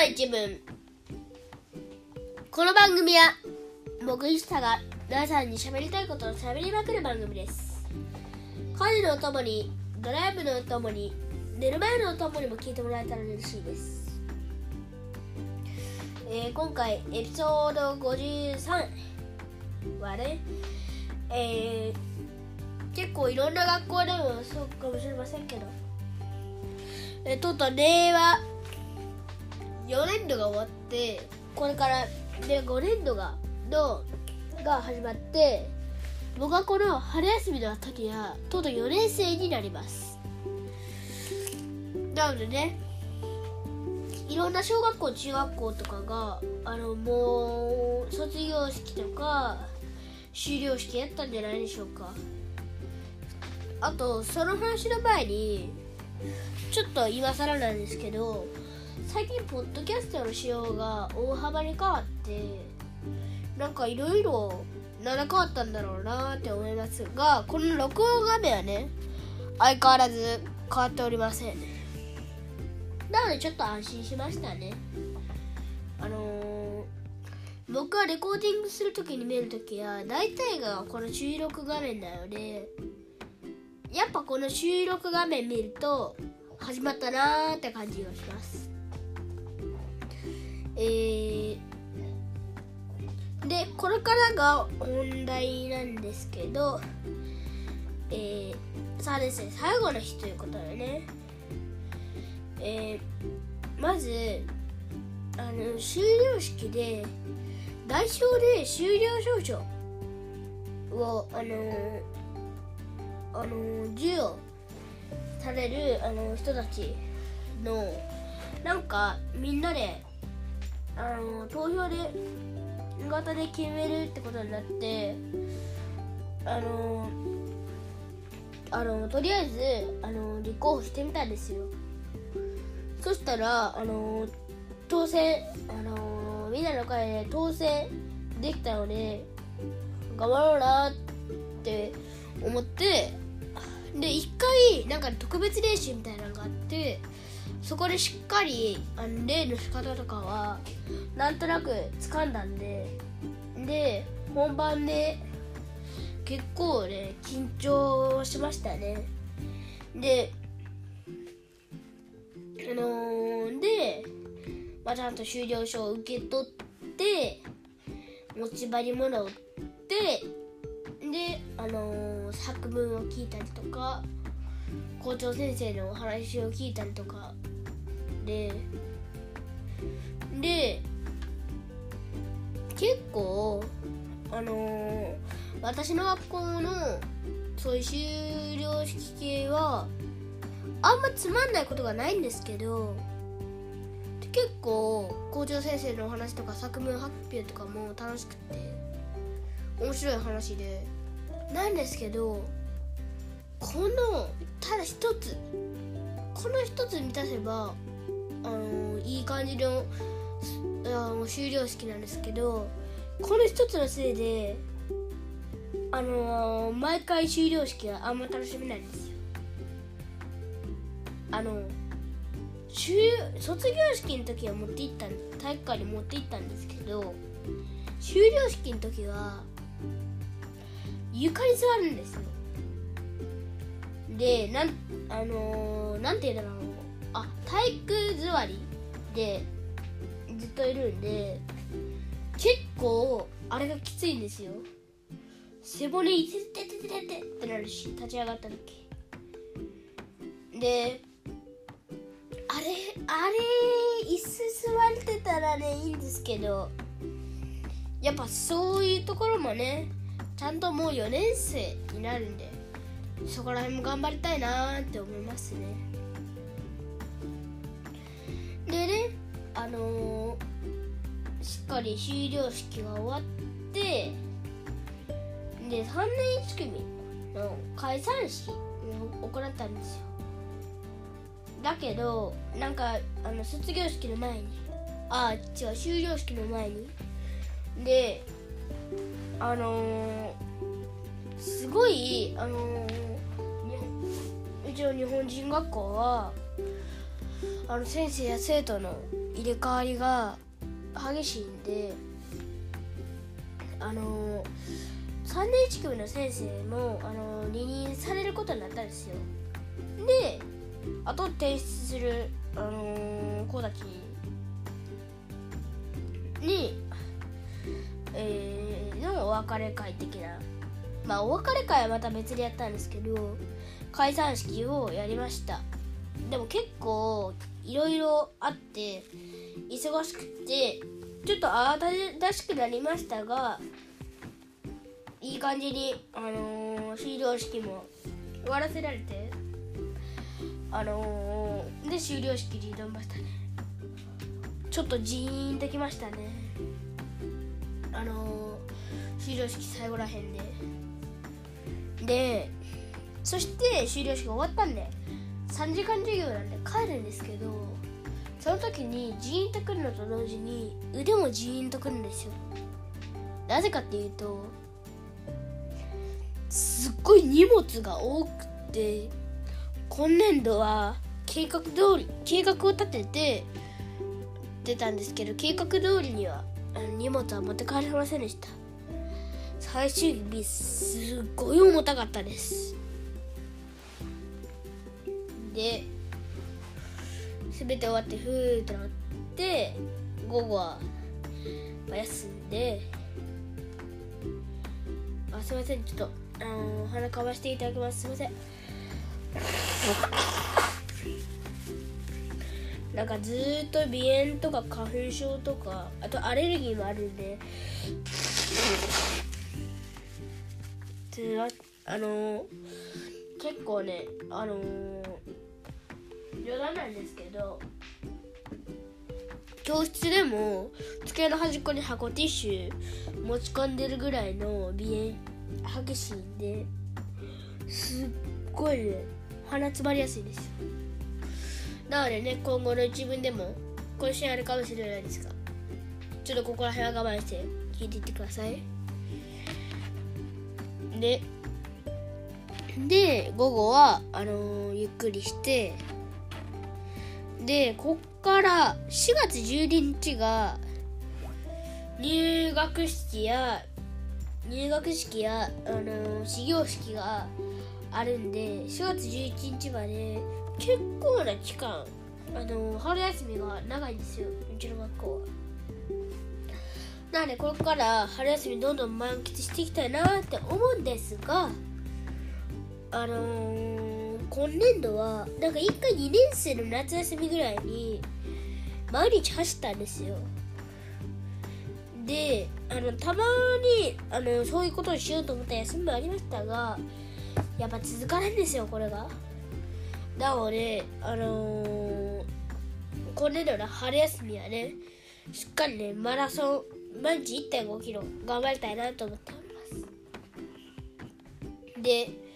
の一文。この番組は僕石田が皆さんに喋りたいことを喋りまくる番組です。家事のお供にドライブのお供に寝る前のお供にも聞いてもらえたら嬉しいです、えー今回エピソード53はね、えー結構いろんな学校でもそうかもしれませんけどえーとうと令和4年度が終わってこれからで5年度がのが始まって僕はこの春休みの時はとうとう4年生になります。なのでねいろんな小学校中学校とかがあのもう卒業式とか終了式やったんじゃないでしょうか。あとその話の前にちょっと今更なんですけど最近ポッドキャストの仕様が大幅に変わってなんかいろいろ何変わったんだろうなって思いますがこの録音画面はね相変わらず変わっておりません。なのでちょっと安心しましたね。あのー僕はレコーディングする時に見る時は大体がこの収録画面なのでやっぱこの収録画面見ると始まったなーって感じがします。えー、でこれからが本題なんですけどえー、さあですね最後の日ということでね。えー、まずあの終了式で代表で終了証書をあのあの授与されるあの人たちのなんかみんなであの投票で型で決めるってことになってあのあのとりあえずあの立候補してみたんですよ。そしたらあの当選あのみんなの会で当選できたので頑張ろうなって思ってで一回なんか特別練習みたいなのがあってそこでしっかりあの例の仕方とかはなんとなく掴んだんでで本番で結構ね緊張しましたね。であのーで、まあ、ちゃんと終了証を受け取って持ち場にもらってで、あのー作文を聞いたりとか校長先生のお話を聞いたりとかでで結構あのー私の学校のそういう修了式系はあんまつまんないことがないんですけど結構校長先生のお話とか作文発表とかも楽しくて面白い話で。なんですけどこのただ一つこの一つ満たせばあのいい感じのあの終了式なんですけどこの一つのせいであの毎回終了式はあんま楽しめないんですよ。あの終卒業式の時は持って行った体育館に持って行ったんですけど終了式の時は床に座るんですよ。でなんあのー、なんて言うんだろうあ体育座りでずっといるんで結構あれがきついんですよ。背骨いててててててってなるし立ち上がった時。であれあれ椅子座れてたらねいいんですけどやっぱそういうところもねちゃんともう4年生になるんでそこら辺も頑張りたいなーって思いますね。あのーしっかり終了式が終わってで3年1組の解散式を行ったんですよ。だけどなんかあの卒業式の前にあ違う終了式の前にであのーすごいあのーにうちの日本人学校はあの先生や生徒の入れ替わりが激しいんであの3年1組の先生もあの離任されることになったんですよ。であと提出する、あの子たちに、えー、のお別れ会的なまあお別れ会はまた別でやったんですけど解散式をやりました。でも結構いろいろあって忙しくてちょっと慌ただしくなりましたがいい感じに、あのー、終了式も終わらせられてあのー、で終了式に挑みましたね。ちょっとジーンときましたね。あのー、終了式最後らへんで。でそして終了式終わったんで3時間授業なんで帰るんですその時にジーンとくるのと同時に腕もジーンとくるんですよ。なぜかっていうとすっごい荷物が多くて今年度は計画通り計画を立てて出たんですけど計画通りには荷物は持って帰れませんでした。最終日すっごい重たかったです。で全て終わってふーってなって午後は休んであすいませんちょっとあの鼻かましていただきます。すいません。なんかずっと鼻炎とか花粉症とかあとアレルギーもあるんで。あの結構ねあの冗談なんですけど。教室でも机の端っこに箱ティッシュ持ち込んでるぐらいの鼻炎激しいんですっごいね鼻詰まりやすいです。なのでね今後の一文でもこシーンあるかもしれないですがちょっとここら辺は我慢して聞いていってください。でで午後はあのー、ゆっくりしてでこっから4月12日が入学式や入学式や、あのー、始業式があるんで4月11日まで結構な期間、あのー、春休みが長いんですようちの学校は。なのでこれから春休みどんどん満喫していきたいなって思うんですがあのー今年度はなんか1回2年生の夏休みぐらいに毎日走ったんですよ。であのたまにあのそういうことをしようと思った休みもありましたがやっぱ続かないんですよこれが。なのであのー、今年度の春休みはねしっかりねマラソン毎日1 5キロ頑張りたいなと思っております。で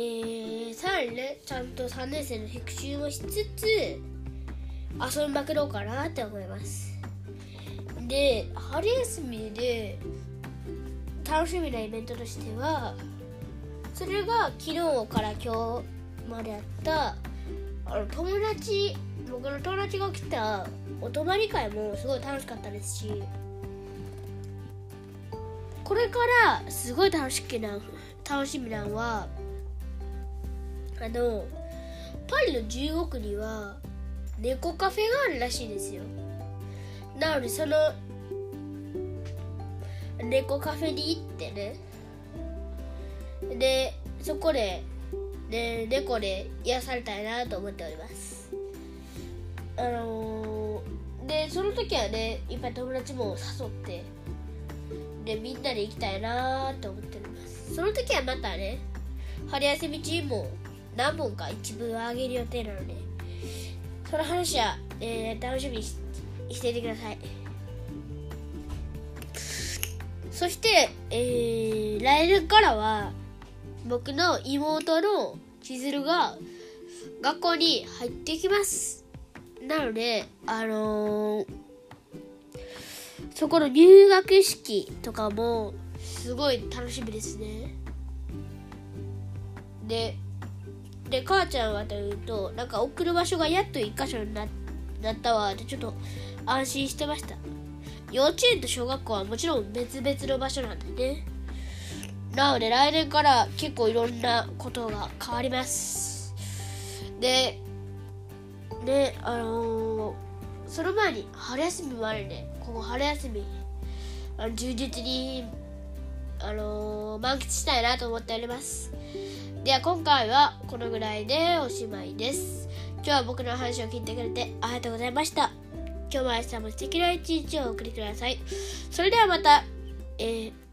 えー、さらにねちゃんと3年生の復習もしつつ遊びまくろうかなって思います。で春休みで楽しみなイベントとしてはそれが昨日から今日まであったあの友達僕の友達が来たお泊まり会もすごい楽しかったですしこれからすごい楽しみな楽しみなのはあのパリの15区には猫カフェがあるらしいですよ。なのでその猫カフェに行ってね。でそこで、ね、猫で癒されたいなと思っております。あのー、でその時はねいっぱい友達も誘ってでみんなで行きたいなと思っております。その時はまたね春休み中も何本か一部上げる予定なのでその話は、えー、楽しみにしていてください。そして、えー、来年からは僕の妹の千鶴が学校に入ってきます。なのであのー、そこの入学式とかもすごい楽しみですね。でで母ちゃんはというとなんか送る場所がやっと1箇所になったわ。ってちょっと安心してました。幼稚園と小学校はもちろん別々の場所なんでね。なので来年から結構いろんなことが変わります。でねあのー、その前に春休みもあるんでここ春休みあの充実にあのー、満喫したいなと思っております。では今回はこのぐらいでおしまいです。今日は僕の話を聞いてくれてありがとうございました。今日も明日も素敵な一日をお送りください。それではまた。えー